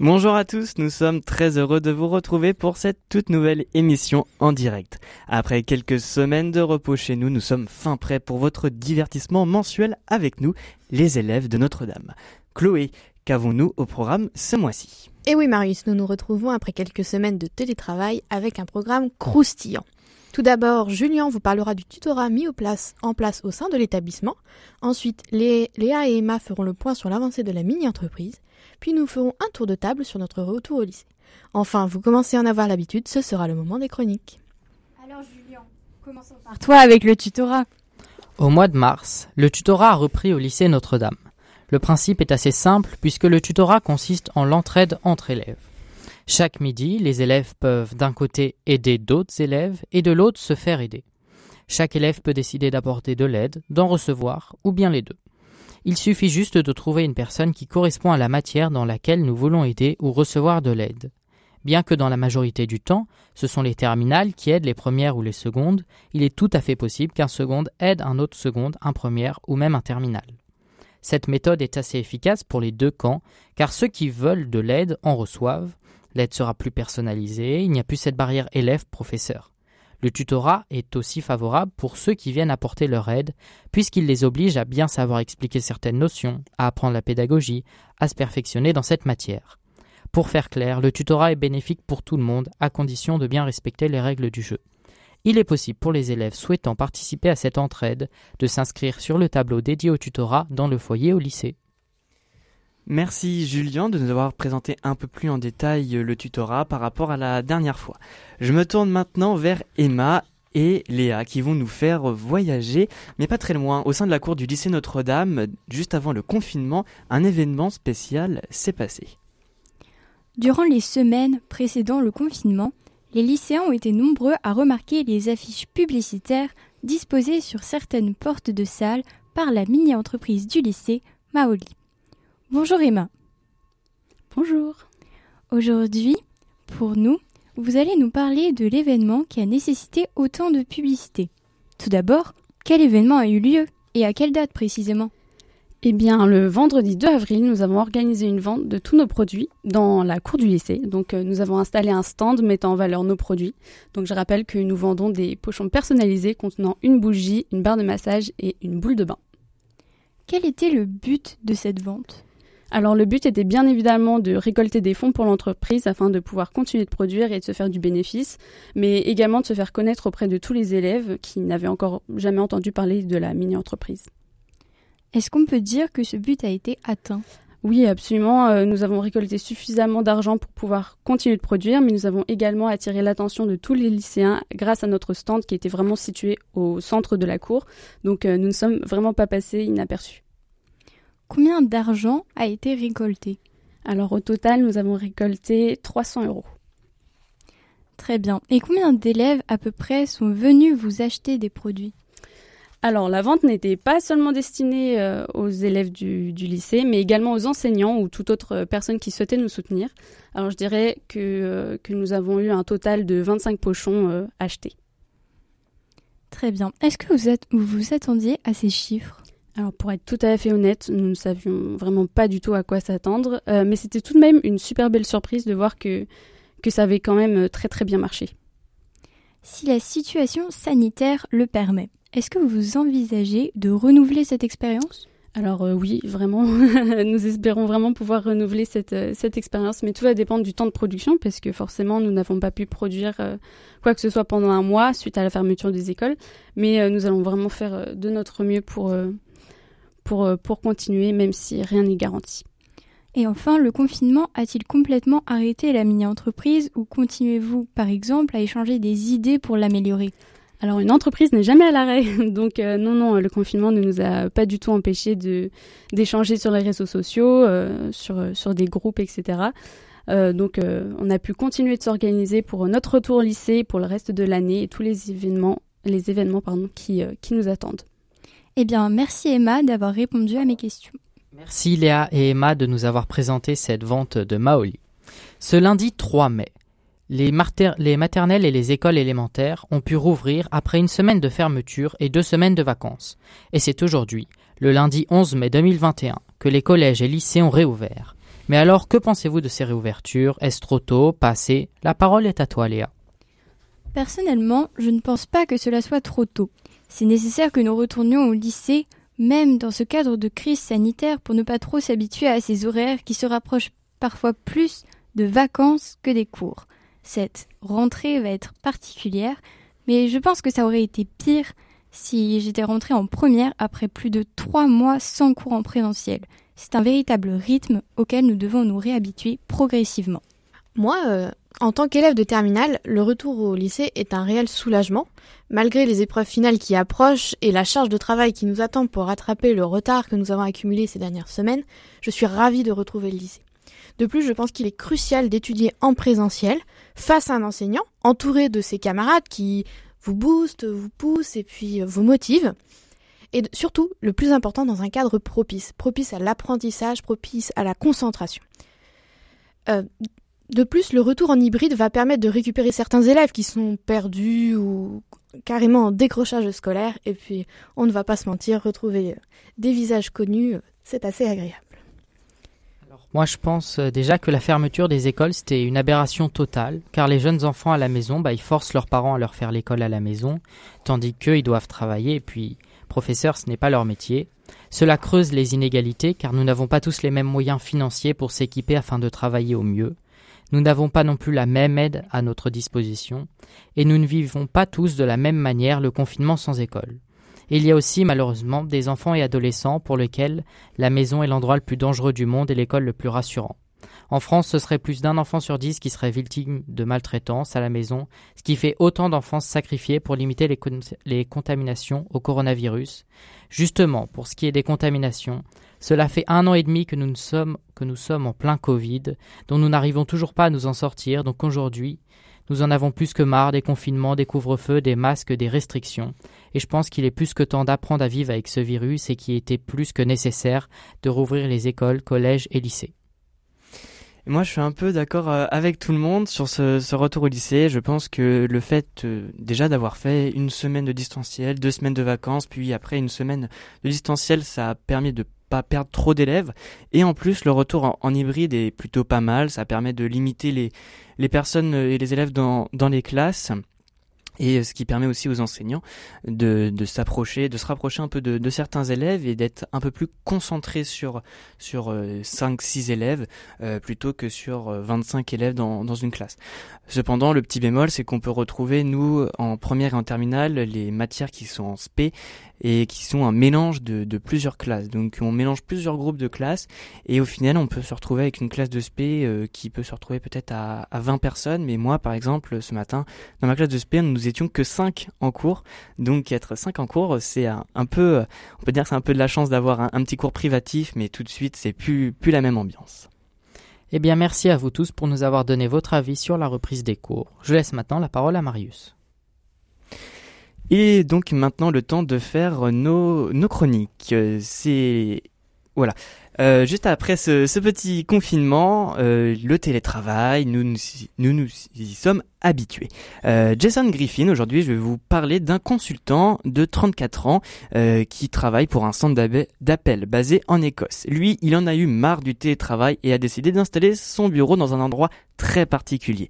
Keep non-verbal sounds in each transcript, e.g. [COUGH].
Bonjour à tous, nous sommes très heureux de vous retrouver pour cette toute nouvelle émission en direct. Après quelques semaines de repos chez nous, nous sommes fin prêts pour votre divertissement mensuel avec nous, les élèves de Notre-Dame. Chloé, qu'avons-nous au programme ce mois-ci? Et oui Marius, nous nous retrouvons après quelques semaines de télétravail avec un programme croustillant. Tout d'abord, Julien vous parlera du tutorat mis en place, en place au sein de l'établissement. Ensuite, Léa et Emma feront le point sur l'avancée de la mini-entreprise puis nous ferons un tour de table sur notre retour au lycée. Enfin, vous commencez à en avoir l'habitude, ce sera le moment des chroniques. Alors Julien, commençons par toi avec le tutorat. Au mois de mars, le tutorat a repris au lycée Notre-Dame. Le principe est assez simple puisque le tutorat consiste en l'entraide entre élèves. Chaque midi, les élèves peuvent d'un côté aider d'autres élèves et de l'autre se faire aider. Chaque élève peut décider d'apporter de l'aide, d'en recevoir ou bien les deux. Il suffit juste de trouver une personne qui correspond à la matière dans laquelle nous voulons aider ou recevoir de l'aide. Bien que dans la majorité du temps, ce sont les terminales qui aident les premières ou les secondes, il est tout à fait possible qu'un seconde aide un autre seconde, un première ou même un terminal. Cette méthode est assez efficace pour les deux camps, car ceux qui veulent de l'aide en reçoivent, l'aide sera plus personnalisée, il n'y a plus cette barrière élève-professeur. Le tutorat est aussi favorable pour ceux qui viennent apporter leur aide, puisqu'il les oblige à bien savoir expliquer certaines notions, à apprendre la pédagogie, à se perfectionner dans cette matière. Pour faire clair, le tutorat est bénéfique pour tout le monde, à condition de bien respecter les règles du jeu. Il est possible pour les élèves souhaitant participer à cette entraide de s'inscrire sur le tableau dédié au tutorat dans le foyer au lycée. Merci Julien de nous avoir présenté un peu plus en détail le tutorat par rapport à la dernière fois. Je me tourne maintenant vers Emma et Léa qui vont nous faire voyager, mais pas très loin, au sein de la cour du lycée Notre-Dame, juste avant le confinement, un événement spécial s'est passé. Durant les semaines précédant le confinement, les lycéens ont été nombreux à remarquer les affiches publicitaires disposées sur certaines portes de salle par la mini-entreprise du lycée Maoli. Bonjour Emma. Bonjour. Aujourd'hui, pour nous, vous allez nous parler de l'événement qui a nécessité autant de publicité. Tout d'abord, quel événement a eu lieu et à quelle date précisément? Eh bien, le vendredi 2 avril, nous avons organisé une vente de tous nos produits dans la cour du lycée. Donc, euh, nous avons installé un stand mettant en valeur nos produits. Donc, je rappelle que nous vendons des pochons personnalisés contenant une bougie, une barre de massage et une boule de bain. Quel était le but de cette vente? Alors le but était bien évidemment de récolter des fonds pour l'entreprise afin de pouvoir continuer de produire et de se faire du bénéfice, mais également de se faire connaître auprès de tous les élèves qui n'avaient encore jamais entendu parler de la mini-entreprise. Est-ce qu'on peut dire que ce but a été atteint? Oui, absolument. Euh, nous avons récolté suffisamment d'argent pour pouvoir continuer de produire, mais nous avons également attiré l'attention de tous les lycéens grâce à notre stand qui était vraiment situé au centre de la cour. Donc euh, nous ne sommes vraiment pas passés inaperçus. Combien d'argent a été récolté? Alors au total, nous avons récolté 300 euros. Très bien. Et combien d'élèves à peu près sont venus vous acheter des produits? Alors, la vente n'était pas seulement destinée euh, aux élèves du, lycée, mais également aux enseignants ou toute autre personne qui souhaitait nous soutenir. Alors, je dirais que, euh, que nous avons eu un total de 25 pochons euh, achetés. Très bien. Est-ce que vous, êtes, vous vous attendiez à ces chiffres? Alors pour être tout à fait honnête, nous ne savions vraiment pas du tout à quoi s'attendre, euh, mais c'était tout de même une super belle surprise de voir que, que ça avait quand même euh, très très bien marché. Si la situation sanitaire le permet, est-ce que vous envisagez de renouveler cette expérience? Alors euh, oui, vraiment, [LAUGHS] nous espérons vraiment pouvoir renouveler cette, cette expérience, mais tout va dépendre du temps de production, parce que forcément, nous n'avons pas pu produire quoi que ce soit pendant un mois suite à la fermeture des écoles, mais nous allons vraiment faire de notre mieux pour, euh, pour, continuer, même si rien n'est garanti. Et enfin, le confinement a-t-il complètement arrêté la mini-entreprise ou continuez-vous, par exemple, à échanger des idées pour l'améliorer? Alors une entreprise n'est jamais à l'arrêt, [LAUGHS] donc euh, non non le confinement ne nous a pas du tout empêché de d'échanger sur les réseaux sociaux, euh, sur sur des groupes etc. donc on a pu continuer de s'organiser pour notre retour au lycée pour le reste de l'année et tous les événements les événements pardon qui qui nous attendent. Eh bien, merci Emma d'avoir répondu à mes questions. Merci Léa et Emma de nous avoir présenté cette vente de Maoli. Ce lundi 3 mai, les, les, maternelles et les écoles élémentaires ont pu rouvrir après une semaine de fermeture et deux semaines de vacances. Et c'est aujourd'hui, le lundi 11 mai 2021, que les collèges et lycées ont réouvert. Mais alors, que pensez-vous de ces réouvertures? Est-ce trop tôt? Passé? La parole est à toi, Léa. Personnellement, je ne pense pas que cela soit trop tôt. C'est nécessaire que nous retournions au lycée, même dans ce cadre de crise sanitaire, pour ne pas trop s'habituer à ces horaires qui se rapprochent parfois plus de vacances que des cours. Cette rentrée va être particulière, mais je pense que ça aurait été pire si j'étais rentrée en première après plus de trois mois sans cours en présentiel. C'est un véritable rythme auquel nous devons nous réhabituer progressivement. Moi, euh, en tant qu'élève de terminale, le retour au lycée est un réel soulagement. Malgré les épreuves finales qui approchent et la charge de travail qui nous attend pour rattraper le retard que nous avons accumulé ces dernières semaines, je suis ravie de retrouver le lycée. De plus, je pense qu'il est crucial d'étudier en présentiel, face à un enseignant, entouré de ses camarades qui vous boostent, vous poussent et puis euh, vous motivent. Et surtout, le plus important, dans un cadre propice, propice à l'apprentissage, propice à la concentration. Euh, de plus, le retour en hybride va permettre de récupérer certains élèves qui sont perdus ou carrément en décrochage scolaire. Et puis, on ne va pas se mentir, retrouver des visages connus, c'est assez agréable. Moi, je pense euh, déjà que la fermeture des écoles, c'était une aberration totale, car les jeunes enfants à la maison, bah, ils forcent leurs parents à leur faire l'école à la maison, tandis qu'eux, ils doivent travailler, et puis, professeur, ce n'est pas leur métier. Cela creuse les inégalités, car nous n'avons pas tous les mêmes moyens financiers pour s'équiper afin de travailler au mieux. Nous n'avons pas non plus la même aide à notre disposition, et nous ne vivons pas tous de la même manière le confinement sans école il y a aussi malheureusement des enfants et adolescents pour lesquels la maison est l'endroit le plus dangereux du monde et l'école le plus rassurant. En France, ce serait plus d'un enfant sur dix qui serait victime de maltraitance à la maison, ce qui fait autant d'enfants sacrifiés pour limiter les, contaminations au coronavirus. Justement, pour ce qui est des contaminations, cela fait un an et demi que nous, sommes, que nous sommes en plein Covid, dont nous n'arrivons toujours pas à nous en sortir, donc aujourd'hui, nous en avons plus que marre des confinements, des couvre-feux, des masques, des restrictions. Et je pense qu'il est plus que temps d'apprendre à vivre avec ce virus et qu'il était plus que nécessaire de rouvrir les écoles, collèges et lycées. Moi, je suis un peu d'accord euh, avec tout le monde sur ce, retour au lycée. Je pense que le fait euh, déjà d'avoir fait une semaine de distanciel, deux semaines de vacances, puis après une semaine de distanciel, ça a permis de pas perdre trop d'élèves. Et en plus, le retour en, hybride est plutôt pas mal. Ça permet de limiter les, les personnes et les élèves dans, dans les classes et ce qui permet aussi aux enseignants de, de s'approcher, de se rapprocher un peu de, de certains élèves et d'être un peu plus concentrés sur sur 5-6 euh, élèves euh, plutôt que sur 25 euh, élèves dans, dans une classe. Cependant, le petit bémol, c'est qu'on peut retrouver nous en première et en terminale les matières qui sont en SP et qui sont un mélange de, de, plusieurs classes. Donc on mélange plusieurs groupes de classes et au final on peut se retrouver avec une classe de SP euh, qui peut se retrouver peut-être à, à 20 personnes. Mais moi par exemple ce matin dans ma classe de SP nous étions que 5 en cours. Donc être 5 en cours c'est un, un, peu, on peut dire c'est un peu de la chance d'avoir un, un, petit cours privatif mais tout de suite c'est plus, plus la même ambiance. Eh bien merci à vous tous pour nous avoir donné votre avis sur la reprise des cours. Je laisse maintenant la parole à Marius. Et donc maintenant le temps de faire nos, nos chroniques. C'est voilà. Euh, juste après ce, petit confinement, euh, le télétravail, nous nous, nous, nous y sommes habitués. Euh, Jason Griffin, aujourd'hui je vais vous parler d'un consultant de 34 ans euh, qui travaille pour un centre d'appel basé en Écosse. Lui, il en a eu marre du télétravail et a décidé d'installer son bureau dans un endroit très particulier.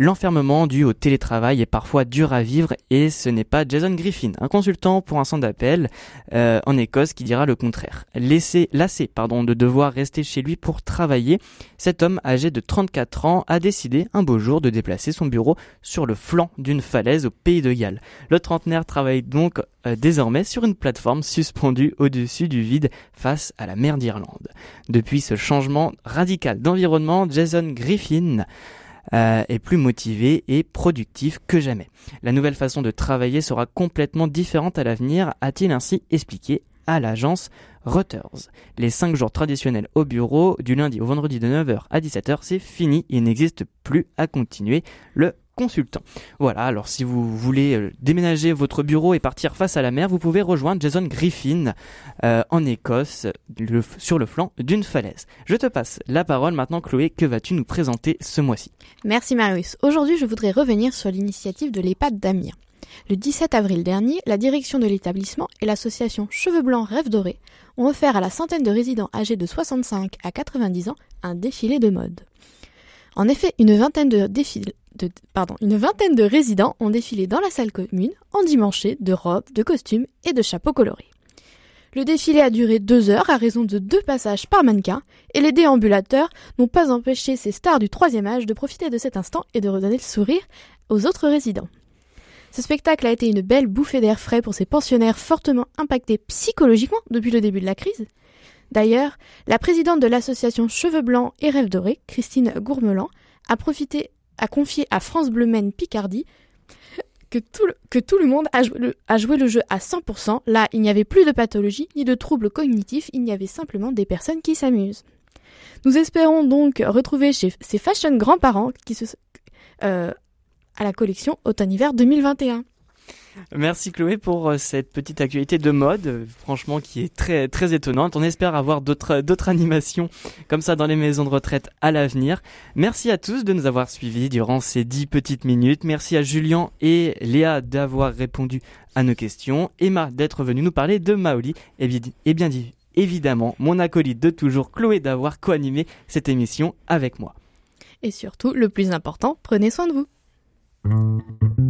L'enfermement dû au télétravail est parfois dur à vivre et ce n'est pas Jason Griffin, un consultant pour un centre d'appel euh, en Écosse qui dira le contraire. Lassé pardon, de devoir rester chez lui pour travailler, cet homme âgé de 34 ans a décidé un beau jour de déplacer son bureau sur le flanc d'une falaise au pays de Galles. Le trentenaire travaille donc euh, désormais sur une plateforme suspendue au-dessus du vide face à la mer d'Irlande. Depuis ce changement radical d'environnement, Jason Griffin euh, est plus motivé et productif que jamais. La nouvelle façon de travailler sera complètement différente à l'avenir, a-t-il ainsi expliqué à l'agence Reuters. Les 5 jours traditionnels au bureau, du lundi au vendredi de 9h à 17h, c'est fini, il n'existe plus à continuer le Voilà, alors si vous voulez euh, déménager votre bureau et partir face à la mer, vous pouvez rejoindre Jason Griffin euh, en Écosse sur le flanc d'une falaise. Je te passe la parole maintenant Chloé, que vas-tu nous présenter ce mois-ci? Merci Marius. Aujourd'hui je voudrais revenir sur l'initiative de l'EHPAD d'Amiens. Le 17 avril dernier, la direction de l'établissement et l'association Cheveux Blancs Rêve Doré ont offert à la centaine de résidents âgés de 65 à 90 ans un défilé de mode. En effet, une vingtaine de, une vingtaine de résidents ont défilé dans la salle commune, endimanchés de robes, de costumes et de chapeaux colorés. Le défilé a duré deux heures à raison de deux passages par mannequin, et les déambulateurs n'ont pas empêché ces stars du troisième âge de profiter de cet instant et de redonner le sourire aux autres résidents. Ce spectacle a été une belle bouffée d'air frais pour ces pensionnaires fortement impactés psychologiquement depuis le début de la crise. D'ailleurs, la présidente de l'association Cheveux Blancs et Rêves Dorés, Christine Gourmelan, a profité, a confié à France Bleu Maine Picardie que tout, le, monde a joué, le, jeu à 100%. Là, il n'y avait plus de pathologie ni de troubles cognitifs, il y avait simplement des personnes qui s'amusent. Nous espérons donc retrouver ces fashion grands-parents qui se, euh, à la collection automne-hiver 2021. Merci Chloé pour euh, cette petite actualité de mode, euh, franchement qui est très très étonnante. On espère avoir d'autres d'autres animations comme ça dans les maisons de retraite à l'avenir. Merci à tous de nous avoir suivis durant ces dix petites minutes. Merci à Julien et Léa d'avoir répondu à nos questions. Emma d'être venue nous parler de Maoli et bien, et bien dit évidemment mon acolyte de toujours Chloé d'avoir co-animé cette émission avec moi. Et surtout, le plus important, prenez soin de vous.